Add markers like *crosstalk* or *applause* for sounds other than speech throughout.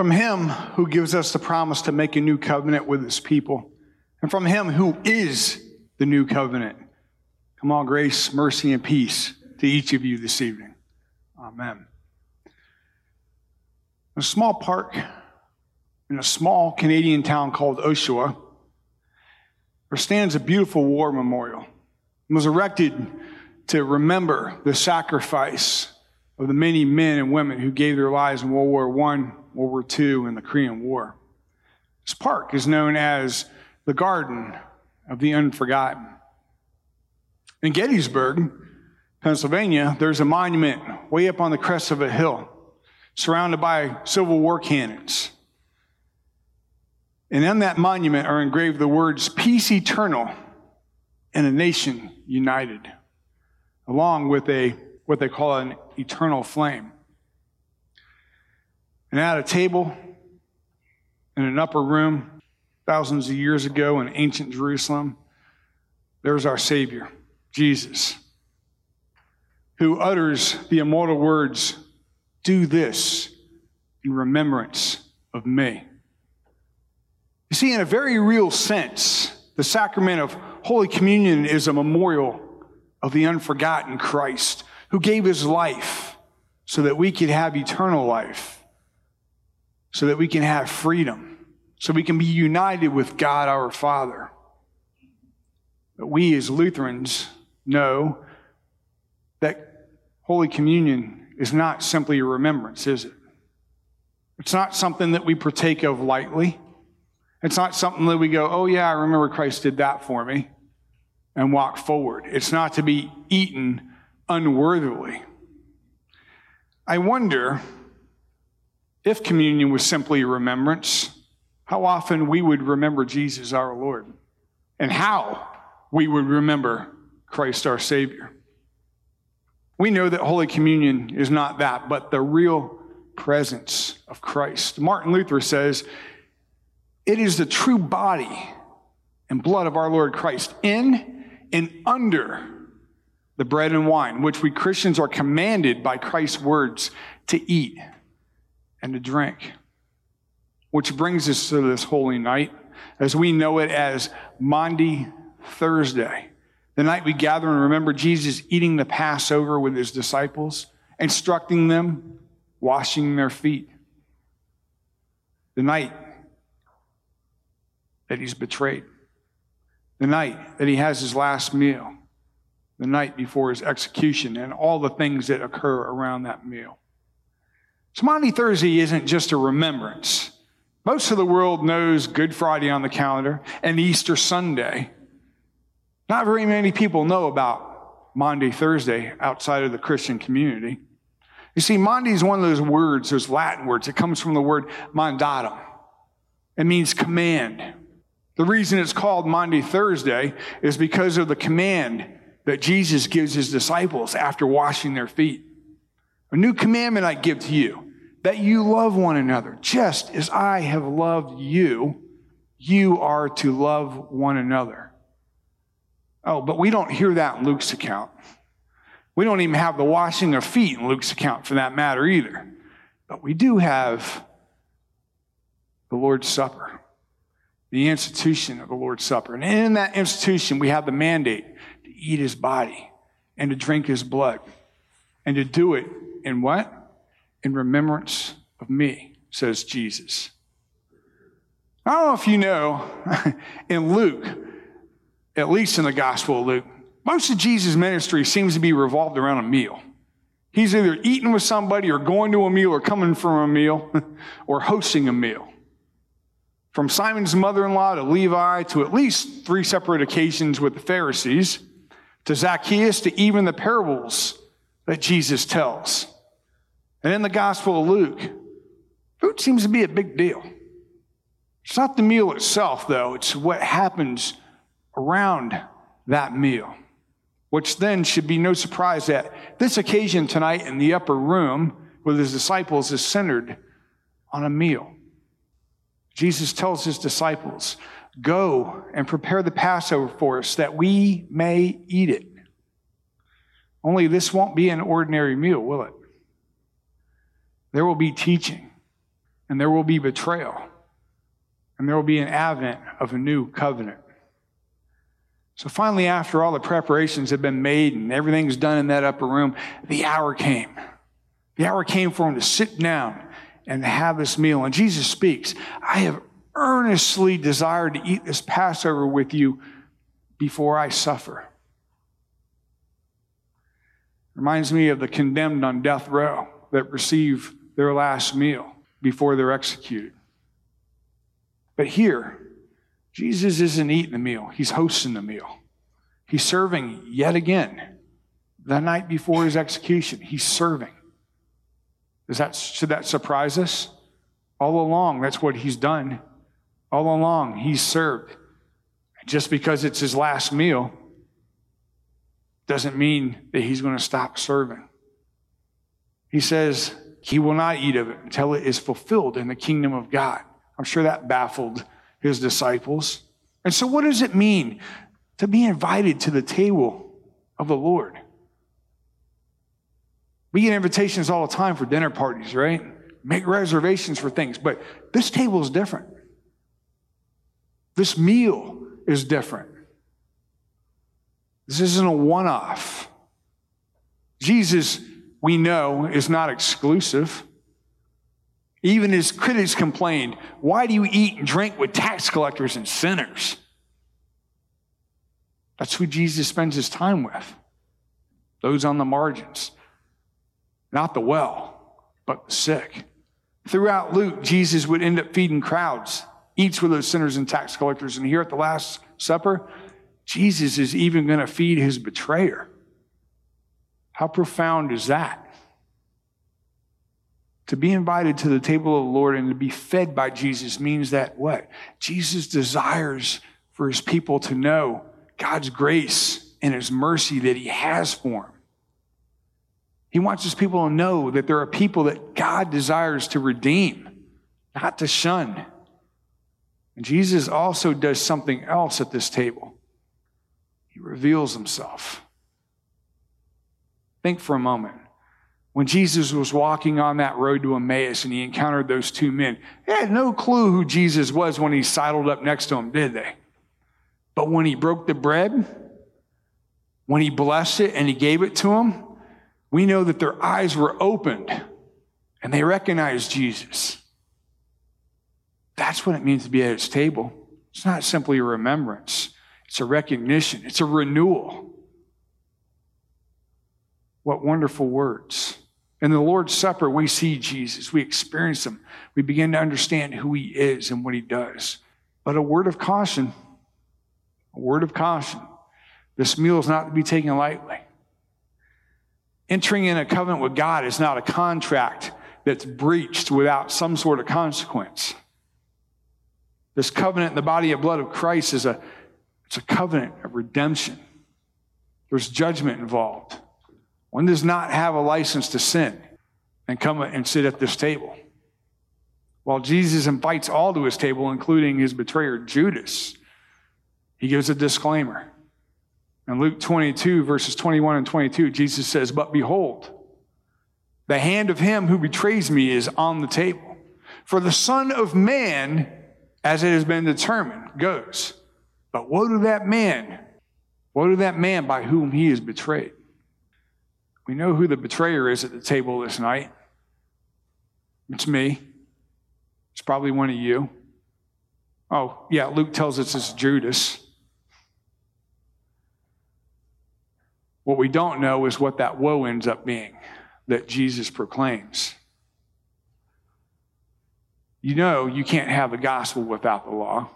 From him who gives us the promise to make a new covenant with his people, and from him who is the new covenant. Come on, grace, mercy, and peace to each of you this evening. Amen. A small park in a small Canadian town called Oshawa, there stands a beautiful war memorial. It was erected to remember the sacrifice of the many men and women who gave their lives in World War I, World War II, and the Korean War. This park is known as the Garden of the Unforgotten. In Gettysburg, Pennsylvania, there's a monument way up on the crest of a hill, surrounded by Civil War cannons. And on that monument are engraved the words, Peace eternal and a nation united, along with a what they call an eternal flame. And at a table in an upper room, thousands of years ago in ancient Jerusalem, there's our Savior, Jesus, who utters the immortal words, Do this in remembrance of me. You see, in a very real sense, the sacrament of Holy Communion is a memorial of the unforgotten Christ who gave his life so that we could have eternal life, so that we can have freedom, so we can be united with God our Father. But we as Lutherans know that Holy Communion is not simply a remembrance, is it? It's not something that we partake of lightly. It's not something that we go, oh, yeah, I remember Christ did that for me, and walk forward. It's not to be eaten unworthily. I wonder if communion was simply a remembrance, how often we would remember Jesus our Lord, and how we would remember Christ our Savior. We know that Holy Communion is not that, but the real presence of Christ. Martin Luther says, it is the true body and blood of our Lord Christ in and under the bread and wine, which we Christians are commanded by Christ's words to eat and to drink. Which brings us to this holy night, as we know it as Maundy Thursday, the night we gather and remember Jesus eating the Passover with his disciples, instructing them, washing their feet. The night that he's betrayed, the night that he has his last meal, the night before his execution, and all the things that occur around that meal. So, Maundy Thursday isn't just a remembrance. Most of the world knows Good Friday on the calendar and Easter Sunday. Not very many people know about Maundy Thursday outside of the Christian community. You see, Maundy is one of those words, those Latin words. It comes from the word mandatum. It means command. The reason it's called Maundy Thursday is because of the command that Jesus gives his disciples after washing their feet. A new commandment I give to you that you love one another. Just as I have loved you, you are to love one another. Oh, but we don't hear that in Luke's account. We don't even have the washing of feet in Luke's account for that matter either. But we do have the Lord's Supper the institution of the Lord's Supper. And in that institution, we have the mandate eat his body and to drink his blood and to do it in what? In remembrance of me, says Jesus. I don't know if you know, *laughs* in Luke, at least in the Gospel of Luke, most of Jesus' ministry seems to be revolved around a meal. He's either eating with somebody or going to a meal or coming from a meal *laughs* or hosting a meal. From Simon's mother in law to Levi to at least three separate occasions with the Pharisees to Zacchaeus to even the parables that Jesus tells. And in the Gospel of Luke, food seems to be a big deal. It's not the meal itself, though, it's what happens around that meal, which then should be no surprise that this occasion tonight in the upper room with his disciples is centered on a meal. Jesus tells his disciples, Go and prepare the Passover for us that we may eat it. Only this won't be an ordinary meal, will it? There will be teaching and there will be betrayal, and there will be an advent of a new covenant. So finally, after all the preparations have been made and everything's done in that upper room, the hour came. The hour came for him to sit down and have this meal. And Jesus speaks, I have earnestly desired to eat this Passover with you before I suffer. Reminds me of the condemned on death row that receive their last meal before they're executed. But here, Jesus isn't eating the meal, he's hosting the meal. He's serving yet again. The night before his execution, he's serving. Does that, should that surprise us? All along, that's what he's done. All along, he's served. Just because it's his last meal doesn't mean that he's going to stop serving. He says he will not eat of it until it is fulfilled in the kingdom of God. I'm sure that baffled his disciples. And so, what does it mean to be invited to the table of the Lord? We get invitations all the time for dinner parties, right? Make reservations for things, but this table is different. This meal is different. This isn't a one off. Jesus, we know, is not exclusive. Even his critics complained, Why do you eat and drink with tax collectors and sinners? That's who Jesus spends his time with those on the margins, not the well, but the sick. Throughout Luke, Jesus would end up feeding crowds, eats with those sinners and tax collectors. And here at the Last Supper, Jesus is even going to feed his betrayer. How profound is that? To be invited to the table of the Lord and to be fed by Jesus means that what? Jesus desires for his people to know God's grace and his mercy that he has for them. He wants his people to know that there are people that God desires to redeem, not to shun. Jesus also does something else at this table. He reveals himself. Think for a moment. When Jesus was walking on that road to Emmaus and he encountered those two men, they had no clue who Jesus was when he sidled up next to him, did they? But when he broke the bread, when he blessed it and he gave it to them, we know that their eyes were opened and they recognized Jesus. That's what it means to be at its table. It's not simply a remembrance. It's a recognition, it's a renewal. What wonderful words. In the Lord's Supper, we see Jesus, we experience him, we begin to understand who he is and what he does. But a word of caution, a word of caution. This meal is not to be taken lightly. Entering in a covenant with God is not a contract that's breached without some sort of consequence. This covenant in the body and blood of Christ is a it's a covenant of redemption. There's judgment involved. One does not have a license to sin and come and sit at this table. While Jesus invites all to his table, including his betrayer Judas, he gives a disclaimer. In Luke 22, verses 21 and 22, Jesus says, But behold, the hand of him who betrays me is on the table. For the Son of Man, as it has been determined, goes. But woe to that man, woe to that man by whom he is betrayed. We know who the betrayer is at the table this night. It's me. It's probably one of you. Oh, yeah, Luke tells us it's Judas. What we don't know is what that woe ends up being that Jesus proclaims. You know, you can't have the gospel without the law.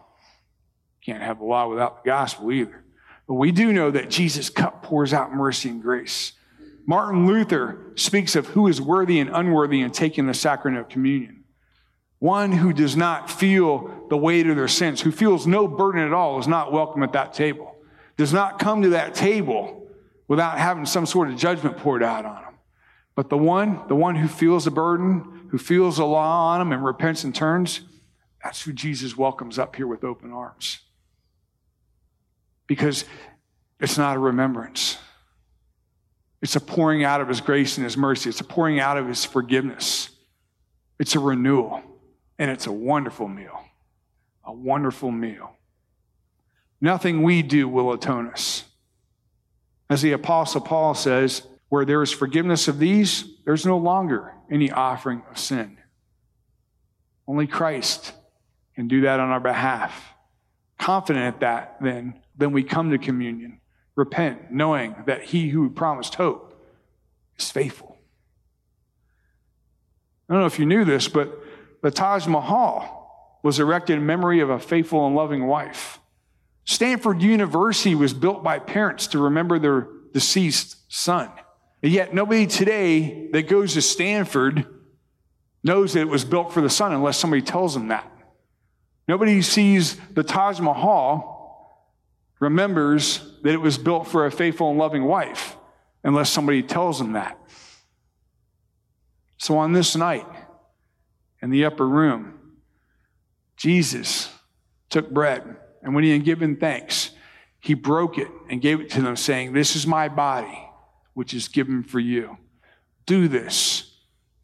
You Can't have the law without the gospel either. But we do know that Jesus' cup pours out mercy and grace. Martin Luther speaks of who is worthy and unworthy in taking the sacrament of communion. One who does not feel the weight of their sins, who feels no burden at all, is not welcome at that table. Does not come to that table without having some sort of judgment poured out on them. But the one, the one who feels the burden, who feels the law on them and repents and turns, that's who Jesus welcomes up here with open arms because it's not a remembrance. It's a pouring out of His grace and His mercy. It's a pouring out of His forgiveness. It's a renewal. And it's a wonderful meal. A wonderful meal. Nothing we do will atone us. As the Apostle Paul says, where there is forgiveness of these, there's no longer any offering of sin. Only Christ can do that on our behalf. Confident at that, then, then we come to communion, repent, knowing that he who promised hope is faithful. I don't know if you knew this, but the Taj Mahal was erected in memory of a faithful and loving wife. Stanford University was built by parents to remember their deceased son. And yet, nobody today that goes to Stanford knows that it was built for the son unless somebody tells them that. Nobody sees the Taj Mahal remembers that it was built for a faithful and loving wife unless somebody tells them that. So on this night, in the upper room, Jesus took bread, and when he had given thanks, he broke it and gave it to them, saying, This is my body, which is given for you. Do this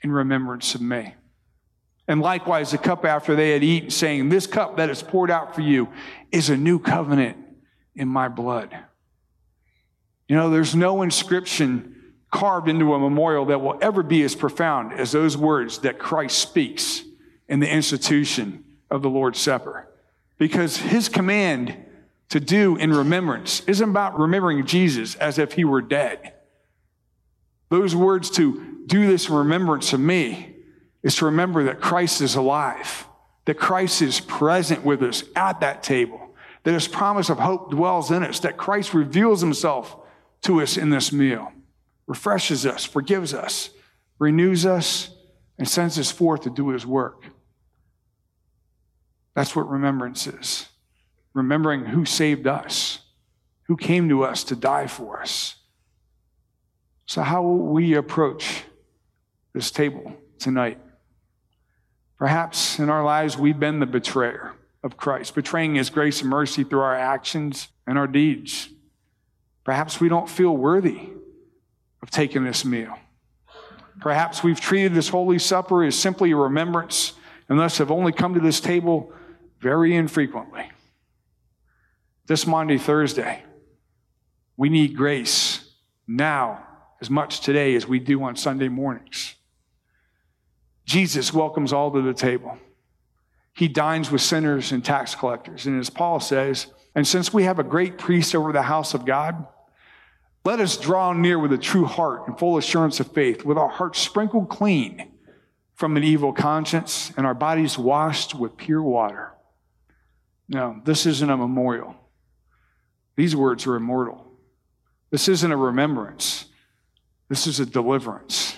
in remembrance of me. And likewise, the cup after they had eaten, saying, This cup that is poured out for you is a new covenant in my blood. You know, there's no inscription carved into a memorial that will ever be as profound as those words that Christ speaks in the institution of the Lord's Supper. Because his command to do in remembrance isn't about remembering Jesus as if he were dead. Those words to do this in remembrance of me is to remember that Christ is alive, that Christ is present with us at that table, that his promise of hope dwells in us, that Christ reveals himself to us in this meal, refreshes us, forgives us, renews us, and sends us forth to do his work. That's what remembrance is. Remembering who saved us, who came to us to die for us. So, how we approach this table tonight? Perhaps in our lives, we've been the betrayer of Christ, betraying his grace and mercy through our actions and our deeds. Perhaps we don't feel worthy of taking this meal. Perhaps we've treated this Holy Supper as simply a remembrance and thus have only come to this table very infrequently. This Maundy, Thursday, we need grace now as much today as we do on Sunday mornings. Jesus welcomes all to the table. He dines with sinners and tax collectors. And as Paul says, and since we have a great priest over the house of God, let us draw near with a true heart and full assurance of faith, with our hearts sprinkled clean from an evil conscience and our bodies washed with pure water. No, this isn't a memorial. These words are immortal. This isn't a remembrance. This is a deliverance.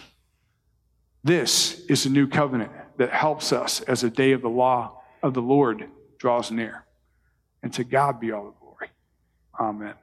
This is a new covenant that helps us as the day of the law of the Lord draws near. And to God be all the glory. Amen.